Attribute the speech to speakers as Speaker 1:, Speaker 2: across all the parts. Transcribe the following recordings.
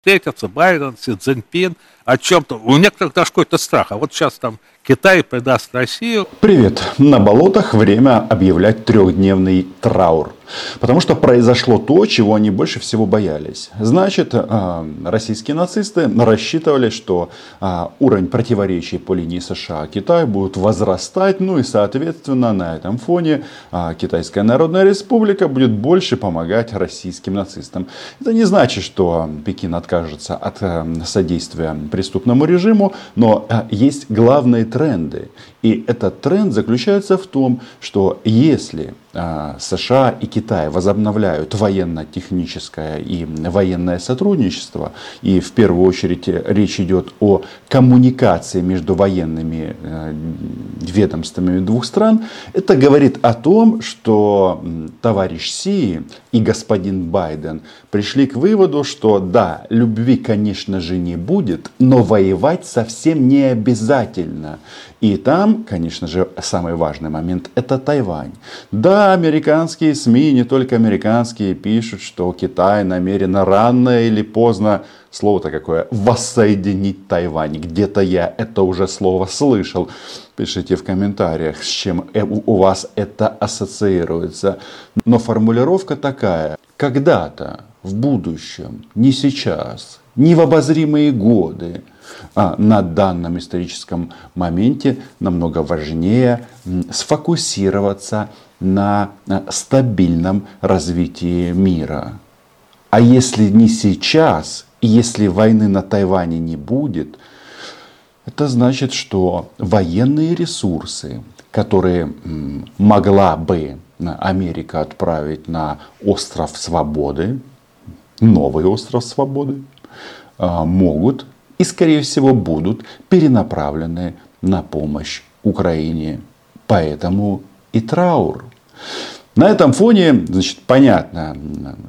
Speaker 1: встретятся Байден, Си Цзиньпин, о чем-то. У некоторых даже какой-то страх. А вот сейчас там Китай предаст Россию.
Speaker 2: Привет. На болотах время объявлять трехдневный траур. Потому что произошло то, чего они больше всего боялись. Значит, а, российские нацисты рассчитывали, что а, уровень противоречий по линии США-Китай будет возрастать. Ну и, соответственно, на этом фоне а, Китайская Народная Республика будет больше помогать российским нацистам. Это не значит, что Пекин откажется от содействия преступному режиму, но есть главные тренды. И этот тренд заключается в том, что если а, США и Китай возобновляют военно-техническое и военное сотрудничество, и в первую очередь речь идет о коммуникации между военными э, ведомствами двух стран, это говорит о том, что товарищ Си и господин Байден пришли к выводу, что да, любви, конечно же, не будет, но воевать совсем не обязательно. И там, конечно же, самый важный момент – это Тайвань. Да, американские СМИ, не только американские, пишут, что Китай намерен рано или поздно, слово-то какое, воссоединить Тайвань. Где-то я это уже слово слышал. Пишите в комментариях, с чем э, у вас это ассоциируется. Но формулировка такая. Когда-то, в будущем, не сейчас, не в обозримые годы, на данном историческом моменте намного важнее сфокусироваться на стабильном развитии мира. А если не сейчас, если войны на Тайване не будет, это значит, что военные ресурсы, которые могла бы Америка отправить на остров свободы, новый остров свободы, а, могут и, скорее всего, будут перенаправлены на помощь Украине. Поэтому и траур. На этом фоне, значит, понятно,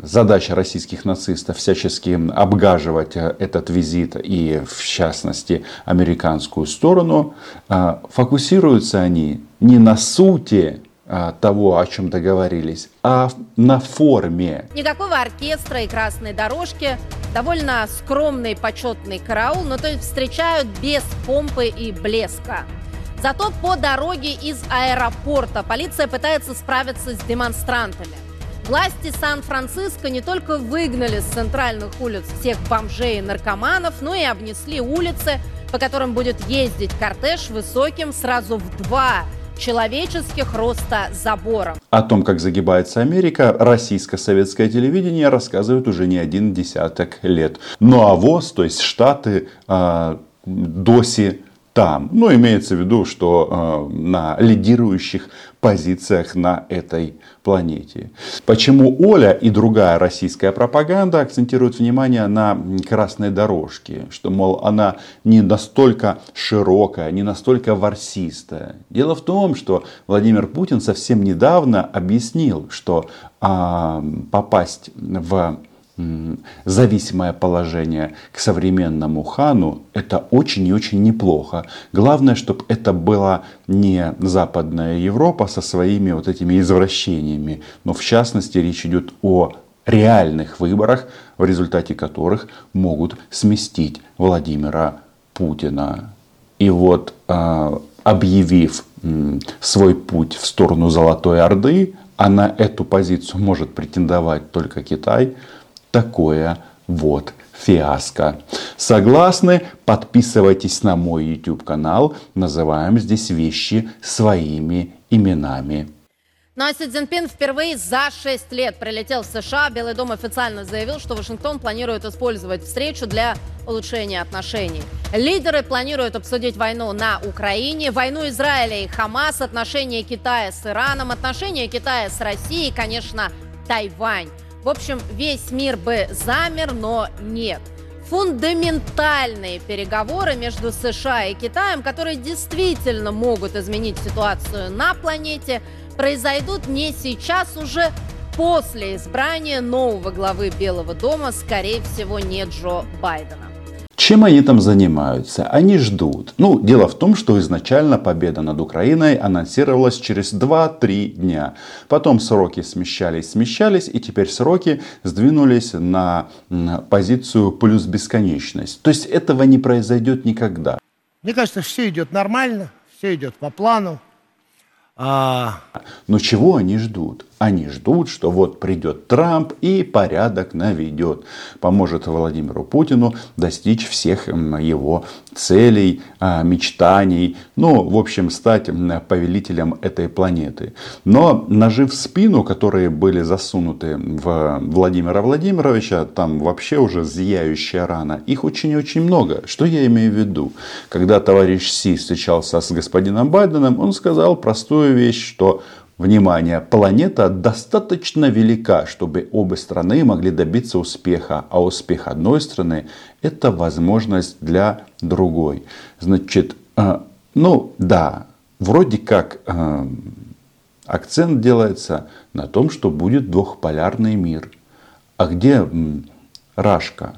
Speaker 2: задача российских нацистов всячески обгаживать этот визит и, в частности, американскую сторону. А, фокусируются они не на сути а, того, о чем договорились, а на форме.
Speaker 3: Никакого оркестра и красной дорожки, довольно скромный почетный караул, но то есть встречают без помпы и блеска. Зато по дороге из аэропорта полиция пытается справиться с демонстрантами. Власти Сан-Франциско не только выгнали с центральных улиц всех бомжей и наркоманов, но и обнесли улицы, по которым будет ездить кортеж высоким сразу в два человеческих роста забором.
Speaker 2: О том, как загибается Америка, российско-советское телевидение рассказывает уже не один десяток лет. Ну а ВОЗ, то есть Штаты, э, ДОСИ, там. Ну, имеется в виду, что э, на лидирующих позициях на этой планете. Почему Оля и другая российская пропаганда акцентируют внимание на красной дорожке? Что, мол, она не настолько широкая, не настолько ворсистая. Дело в том, что Владимир Путин совсем недавно объяснил, что э, попасть в зависимое положение к современному хану, это очень и очень неплохо. Главное, чтобы это была не Западная Европа со своими вот этими извращениями, но в частности речь идет о реальных выборах, в результате которых могут сместить Владимира Путина. И вот а, объявив свой путь в сторону Золотой Орды, а на эту позицию может претендовать только Китай, такое вот фиаско. Согласны? Подписывайтесь на мой YouTube канал. Называем здесь вещи своими именами.
Speaker 3: Си Цзиньпин впервые за 6 лет прилетел в США. Белый дом официально заявил, что Вашингтон планирует использовать встречу для улучшения отношений. Лидеры планируют обсудить войну на Украине, войну Израиля и Хамас, отношения Китая с Ираном, отношения Китая с Россией и, конечно, Тайвань. В общем, весь мир бы замер, но нет. Фундаментальные переговоры между США и Китаем, которые действительно могут изменить ситуацию на планете, произойдут не сейчас, уже после избрания нового главы Белого дома, скорее всего, не Джо Байдена.
Speaker 2: Чем они там занимаются? Они ждут. Ну, дело в том, что изначально победа над Украиной анонсировалась через 2-3 дня. Потом сроки смещались, смещались, и теперь сроки сдвинулись на позицию плюс бесконечность. То есть этого не произойдет никогда.
Speaker 4: Мне кажется, все идет нормально, все идет по плану.
Speaker 2: А... Но чего они ждут? Они ждут, что вот придет Трамп и порядок наведет. Поможет Владимиру Путину достичь всех его целей, а, мечтаний. Ну, в общем, стать повелителем этой планеты. Но ножи в спину, которые были засунуты в Владимира Владимировича, там вообще уже зияющая рана. Их очень-очень много. Что я имею в виду? Когда товарищ Си встречался с господином Байденом, он сказал простую вещь, что Внимание, планета достаточно велика, чтобы обе страны могли добиться успеха, а успех одной страны – это возможность для другой. Значит, э, ну да, вроде как э, акцент делается на том, что будет двухполярный мир. А где Рашка?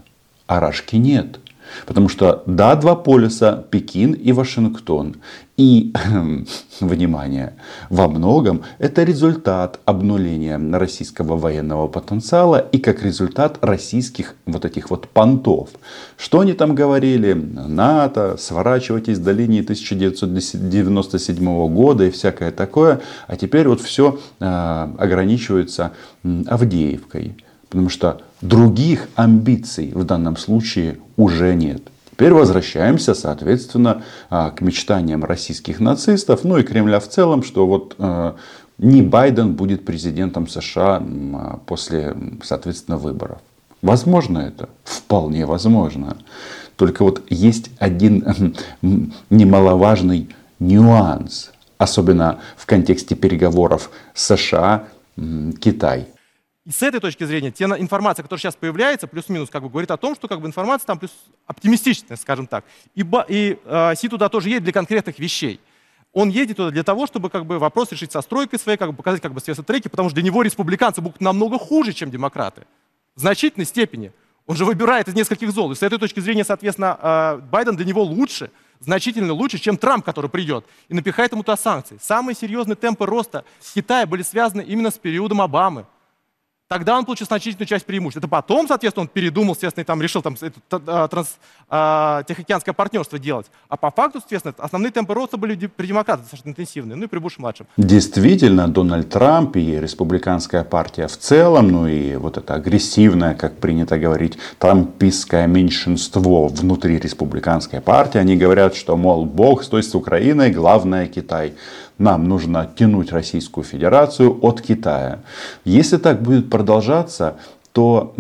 Speaker 2: А Рашки нет. Потому что, да, два полюса, Пекин и Вашингтон. И, внимание, во многом это результат обнуления российского военного потенциала и как результат российских вот этих вот понтов. Что они там говорили? НАТО, сворачивайтесь до линии 1997 года и всякое такое. А теперь вот все э, ограничивается Авдеевкой. Потому что других амбиций в данном случае уже нет. Теперь возвращаемся, соответственно, а, к мечтаниям российских нацистов, ну и Кремля в целом, что вот а, не Байден будет президентом США а, после, соответственно, выборов. Возможно это? Вполне возможно. Только вот есть один немаловажный нюанс, особенно в контексте переговоров США-Китай.
Speaker 5: И с этой точки зрения, те информация, которая сейчас появляется, плюс-минус, как бы говорит о том, что как бы информация там плюс оптимистичная, скажем так. И, и э, Си туда тоже едет для конкретных вещей. Он едет туда для того, чтобы как бы вопрос решить со стройкой своей, как бы показать как бы треки, потому что для него республиканцы будут намного хуже, чем демократы. В значительной степени. Он же выбирает из нескольких зол. И с этой точки зрения, соответственно, э, Байден для него лучше, значительно лучше, чем Трамп, который придет и напихает ему туда санкции. Самые серьезные темпы роста Китая были связаны именно с периодом Обамы тогда он получил значительную часть преимуществ. Это потом, соответственно, он передумал, естественно, и там решил там, это, а, транс, а, тихоокеанское партнерство делать. А по факту, естественно, основные темпы роста были при демократах достаточно интенсивные, ну и при Буше-младшем.
Speaker 2: Действительно, Дональд Трамп и республиканская партия в целом, ну и вот это агрессивное, как принято говорить, трампистское меньшинство внутри республиканской партии, они говорят, что, мол, бог, то есть с Украиной, главное Китай нам нужно оттянуть Российскую Федерацию от Китая. Если так будет продолжаться, то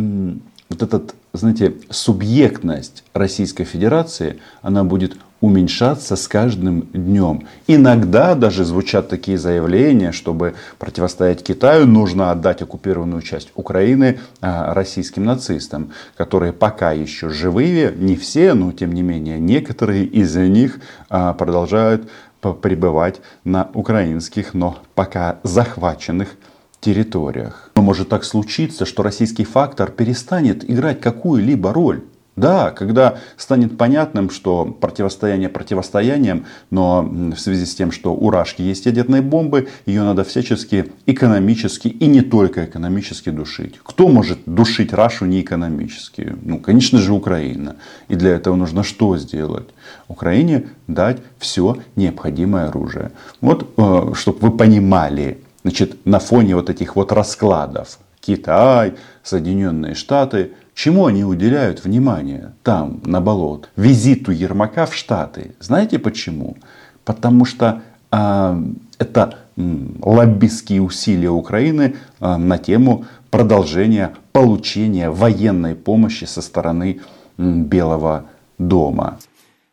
Speaker 2: вот этот, знаете, субъектность Российской Федерации, она будет уменьшаться с каждым днем. Иногда даже звучат такие заявления, чтобы противостоять Китаю, нужно отдать оккупированную часть Украины а, российским нацистам, которые пока еще живые, не все, но тем не менее некоторые из них а, продолжают пребывать на украинских, но пока захваченных территориях. Но может так случиться, что российский фактор перестанет играть какую-либо роль. Да, когда станет понятным, что противостояние противостоянием, но в связи с тем, что у Рашки есть ядерные бомбы, ее надо всячески экономически и не только экономически душить. Кто может душить Рашу не экономически? Ну, конечно же, Украина. И для этого нужно что сделать? Украине дать все необходимое оружие. Вот, э, чтобы вы понимали, значит, на фоне вот этих вот раскладов, Китай, Соединенные Штаты – Чему они уделяют внимание там, на болот? Визиту Ермака в Штаты. Знаете почему? Потому что э, это лоббистские усилия Украины э, на тему продолжения получения военной помощи со стороны э, Белого дома.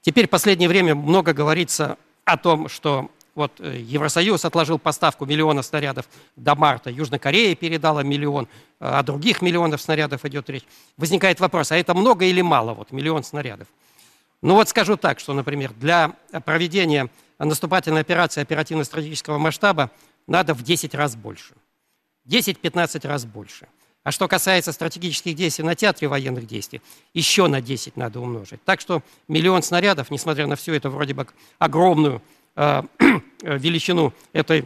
Speaker 6: Теперь в последнее время много говорится о том, что вот э, Евросоюз отложил поставку миллиона снарядов до марта, Южная Корея передала миллион, э, о других миллионах снарядов идет речь. Возникает вопрос, а это много или мало, вот миллион снарядов? Ну вот скажу так, что, например, для проведения наступательной операции оперативно-стратегического масштаба надо в 10 раз больше. 10-15 раз больше. А что касается стратегических действий на театре военных действий, еще на 10 надо умножить. Так что миллион снарядов, несмотря на всю эту вроде бы огромную э, величину этой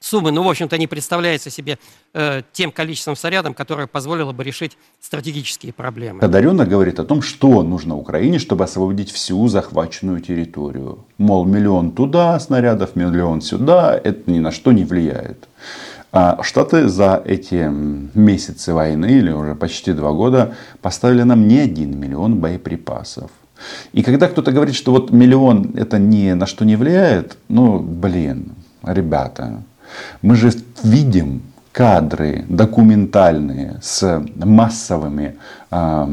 Speaker 6: суммы, ну, в общем-то, не представляется себе э, тем количеством снарядов, которое позволило бы решить стратегические проблемы.
Speaker 2: Одаренно говорит о том, что нужно Украине, чтобы освободить всю захваченную территорию. Мол, миллион туда снарядов, миллион сюда, это ни на что не влияет. А Штаты за эти месяцы войны, или уже почти два года, поставили нам не один миллион боеприпасов. И когда кто-то говорит, что вот миллион это ни на что не влияет, ну, блин, ребята, мы же видим кадры документальные с массовыми э,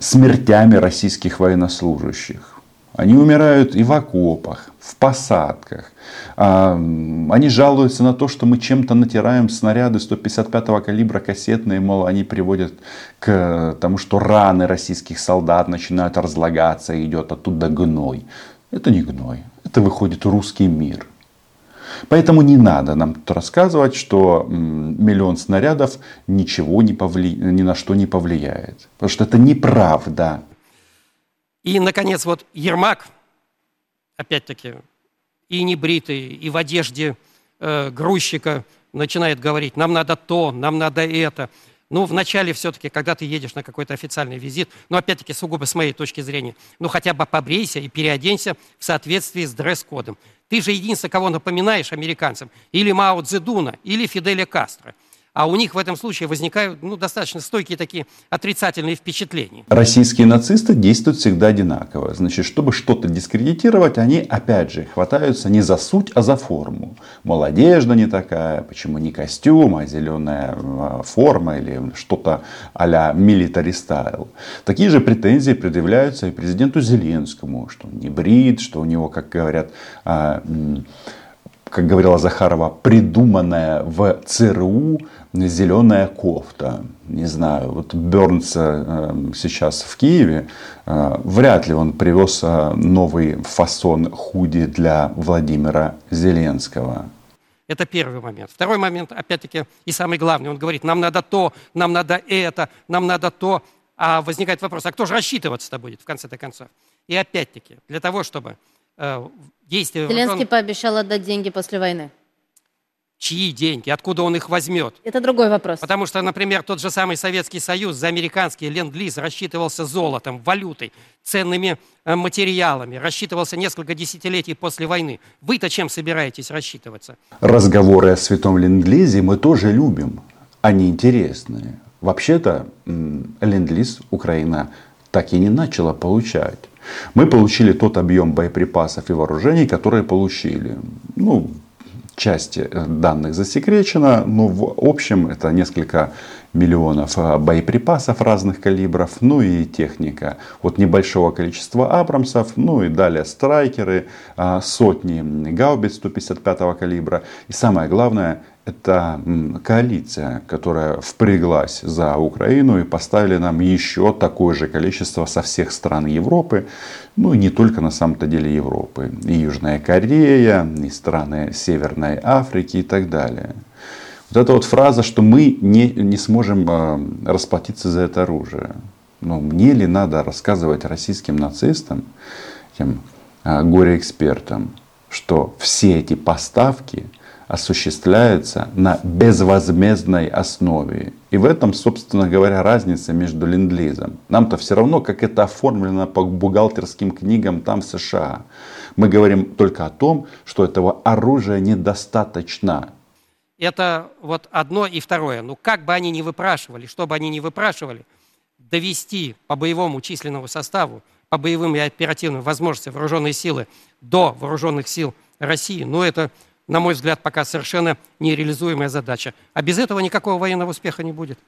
Speaker 2: смертями российских военнослужащих. Они умирают и в окопах, в посадках. Э, они жалуются на то, что мы чем-то натираем снаряды 155-го калибра кассетные, мол, они приводят к тому, что раны российских солдат начинают разлагаться, идет оттуда гной. Это не гной, это выходит русский мир. Поэтому не надо нам тут рассказывать, что миллион снарядов ничего не повли... ни на что не повлияет. Потому что это неправда.
Speaker 6: И, наконец, вот Ермак, опять-таки, и небритый, и в одежде э, грузчика начинает говорить, нам надо то, нам надо это. Ну, вначале все-таки, когда ты едешь на какой-то официальный визит, ну, опять-таки, сугубо с моей точки зрения, ну, хотя бы побрейся и переоденься в соответствии с дресс-кодом. Ты же единственный, кого напоминаешь американцам, или Мао Цзэдуна, или Фиделя Кастро. А у них в этом случае возникают ну, достаточно стойкие такие отрицательные впечатления.
Speaker 2: Российские нацисты действуют всегда одинаково. Значит, чтобы что-то дискредитировать, они, опять же, хватаются не за суть, а за форму. Мол, одежда не такая, почему не костюм, а зеленая а, форма или что-то а-ля military style. Такие же претензии предъявляются и президенту Зеленскому, что он не брит, что у него, как говорят, а, как говорила Захарова, придуманная в ЦРУ зеленая кофта. Не знаю, вот Бернс э, сейчас в Киеве, э, вряд ли он привез э, новый фасон худи для Владимира Зеленского.
Speaker 6: Это первый момент. Второй момент, опять-таки, и самый главный, он говорит, нам надо то, нам надо это, нам надо то. А возникает вопрос, а кто же рассчитываться-то будет в конце-то концов? И опять-таки, для того, чтобы действия...
Speaker 3: Зеленский пообещал отдать деньги после войны.
Speaker 6: Чьи деньги? Откуда он их возьмет?
Speaker 3: Это другой вопрос.
Speaker 6: Потому что, например, тот же самый Советский Союз за американский ленд-лиз рассчитывался золотом, валютой, ценными э, материалами, рассчитывался несколько десятилетий после войны. Вы-то чем собираетесь рассчитываться?
Speaker 2: Разговоры о святом ленд-лизе мы тоже любим. Они интересные. Вообще-то ленд-лиз Украина так и не начала получать. Мы получили тот объем боеприпасов и вооружений, которые получили. Ну, части э, данных засекречена, но в общем это несколько миллионов э, боеприпасов разных калибров, ну и техника от небольшого количества Абрамсов, ну и далее страйкеры, э, сотни гаубиц 155 калибра. И самое главное, это коалиция, которая впряглась за Украину и поставили нам еще такое же количество со всех стран Европы, ну и не только на самом-то деле Европы, и Южная Корея, и страны Северной Африки и так далее. Вот эта вот фраза, что мы не, не сможем э, расплатиться за это оружие. Но мне ли надо рассказывать российским нацистам, тем э, горе-экспертам, что все эти поставки – осуществляется на безвозмездной основе. И в этом, собственно говоря, разница между ленд-лизом. Нам-то все равно, как это оформлено по бухгалтерским книгам там в США. Мы говорим только о том, что этого оружия недостаточно.
Speaker 6: Это вот одно и второе. Ну, как бы они ни выпрашивали, что бы они ни выпрашивали, довести по боевому численному составу, по боевым и оперативным возможностям вооруженные силы до вооруженных сил России, ну, это на мой взгляд, пока совершенно нереализуемая задача. А без этого никакого военного успеха не будет.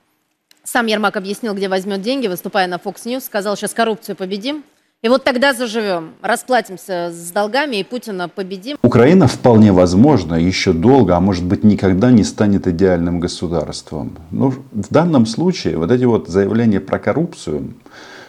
Speaker 3: Сам Ермак объяснил, где возьмет деньги, выступая на Fox News, сказал, сейчас коррупцию победим. И вот тогда заживем, расплатимся с долгами и Путина победим.
Speaker 2: Украина вполне возможно еще долго, а может быть никогда не станет идеальным государством. Но в данном случае вот эти вот заявления про коррупцию,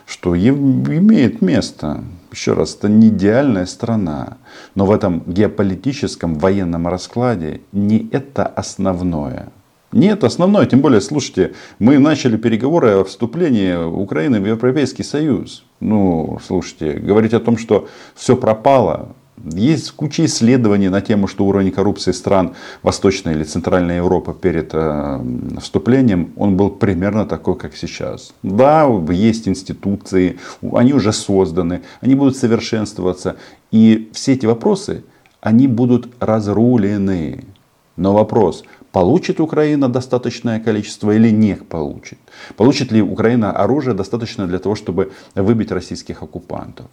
Speaker 2: что имеет место. Еще раз, это не идеальная страна. Но в этом геополитическом военном раскладе не это основное. Нет, основное, тем более, слушайте, мы начали переговоры о вступлении Украины в Европейский Союз. Ну, слушайте, говорить о том, что все пропало, есть куча исследований на тему, что уровень коррупции стран Восточной или Центральной Европы перед э, вступлением, он был примерно такой, как сейчас. Да, есть институции, они уже созданы, они будут совершенствоваться. И все эти вопросы, они будут разрулены. Но вопрос, получит Украина достаточное количество или не получит? Получит ли Украина оружие достаточно для того, чтобы выбить российских оккупантов?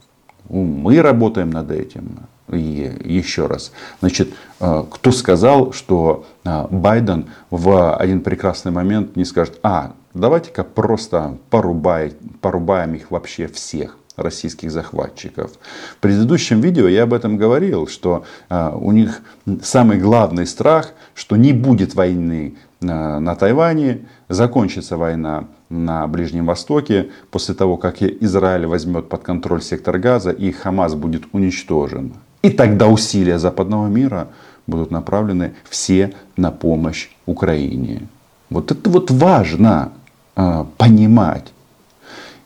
Speaker 2: Мы работаем над этим. И еще раз, значит, э, кто сказал, что э, Байден в один прекрасный момент не скажет, а, давайте-ка просто порубай, порубаем их вообще всех российских захватчиков. В предыдущем видео я об этом говорил, что э, у них самый главный страх, что не будет войны на Тайване, закончится война на Ближнем Востоке после того, как Израиль возьмет под контроль сектор Газа и Хамас будет уничтожен. И тогда усилия западного мира будут направлены все на помощь Украине. Вот это вот важно э, понимать.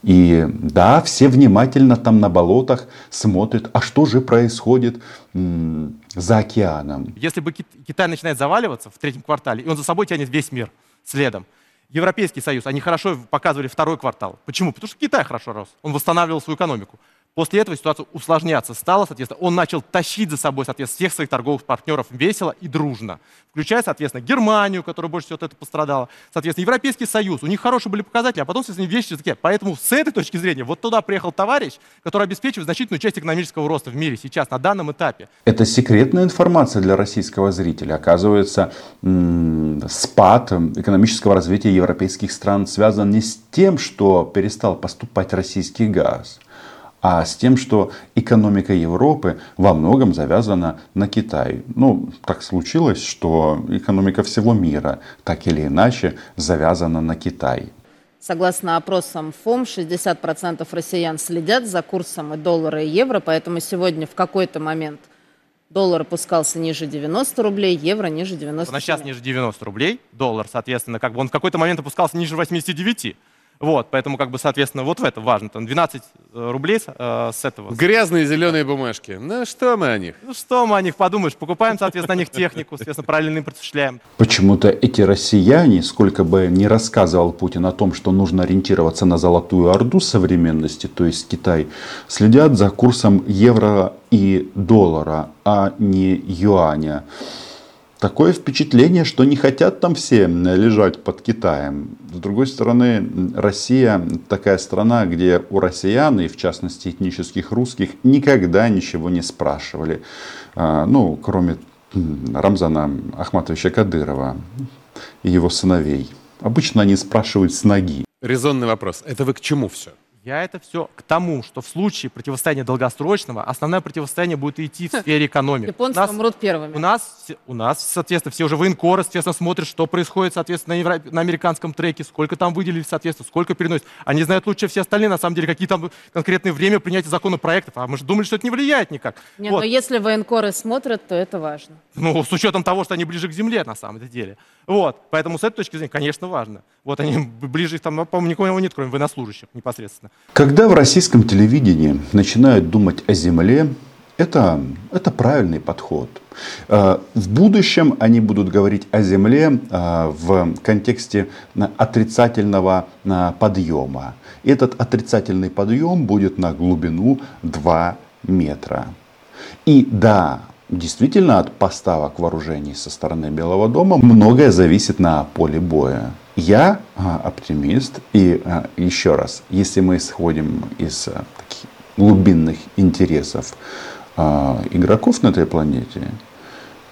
Speaker 2: И да, все внимательно там на болотах смотрят, а что же происходит за океаном.
Speaker 5: Если бы Китай начинает заваливаться в третьем квартале, и он за собой тянет весь мир следом, Европейский Союз, они хорошо показывали второй квартал. Почему? Потому что Китай хорошо рос. Он восстанавливал свою экономику. После этого ситуация усложняться стала, соответственно, он начал тащить за собой, соответственно, всех своих торговых партнеров весело и дружно, включая, соответственно, Германию, которая больше всего от этого пострадала, соответственно, Европейский Союз. У них хорошие были показатели, а потом, соответственно, вещи такие. Поэтому с этой точки зрения вот туда приехал товарищ, который обеспечивает значительную часть экономического роста в мире сейчас, на данном этапе.
Speaker 2: Это секретная информация для российского зрителя. Оказывается, спад экономического развития европейских стран связан не с тем, что перестал поступать российский газ, а с тем, что экономика Европы во многом завязана на Китай. Ну, так случилось, что экономика всего мира так или иначе завязана на Китай.
Speaker 3: Согласно опросам ФОМ, 60% россиян следят за курсом и доллара, и евро, поэтому сегодня в какой-то момент доллар опускался ниже 90 рублей, евро ниже 90
Speaker 5: На сейчас ниже 90 рублей, доллар, соответственно, как бы он в какой-то момент опускался ниже 89. Вот, поэтому, как бы, соответственно, вот в это важно. Там 12 э, рублей э, с этого.
Speaker 7: Грязные зеленые бумажки. Ну, что мы о них?
Speaker 5: Ну, что мы о них подумаешь? Покупаем, соответственно, на них технику, соответственно, параллельно импорт осуществляем.
Speaker 2: Почему-то эти россияне, сколько бы не рассказывал Путин о том, что нужно ориентироваться на золотую орду современности, то есть Китай, следят за курсом евро и доллара, а не юаня такое впечатление, что не хотят там все лежать под Китаем. С другой стороны, Россия такая страна, где у россиян, и в частности этнических русских, никогда ничего не спрашивали. А, ну, кроме Рамзана Ахматовича Кадырова и его сыновей. Обычно они спрашивают с ноги.
Speaker 7: Резонный вопрос. Это вы к чему все?
Speaker 5: Я это все к тому, что в случае противостояния долгосрочного основное противостояние будет идти в сфере экономики.
Speaker 3: Японцы
Speaker 5: нас,
Speaker 3: умрут первыми.
Speaker 5: У нас, у нас, соответственно, все уже военкоры, соответственно, смотрят, что происходит, соответственно, на, евро... на американском треке, сколько там выделили, соответственно, сколько переносят. Они знают лучше все остальные, на самом деле, какие там конкретные время принятия законопроектов. А мы же думали, что это не влияет никак.
Speaker 3: Не, вот. но если военкоры смотрят, то это важно.
Speaker 5: Ну, с учетом того, что они ближе к земле, на самом деле. Вот. Поэтому с этой точки зрения, конечно, важно. Вот они ближе, там, по-моему, никого нет, кроме военнослужащих непосредственно.
Speaker 2: Когда в российском телевидении начинают думать о земле, это, это правильный подход. Э, в будущем они будут говорить о Земле э, в контексте отрицательного э, подъема. Этот отрицательный подъем будет на глубину 2 метра. И да, Действительно, от поставок вооружений со стороны Белого дома многое зависит на поле боя. Я а, оптимист. И а, еще раз, если мы исходим из а, таких глубинных интересов игроков на этой планете,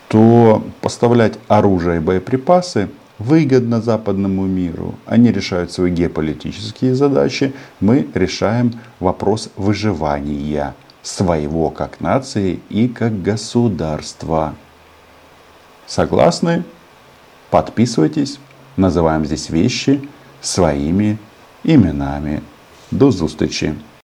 Speaker 2: то поставлять оружие и боеприпасы выгодно западному миру. Они решают свои геополитические задачи. Мы решаем вопрос выживания своего как нации и как государства. Согласны? Подписывайтесь. Называем здесь вещи своими именами. До встречи.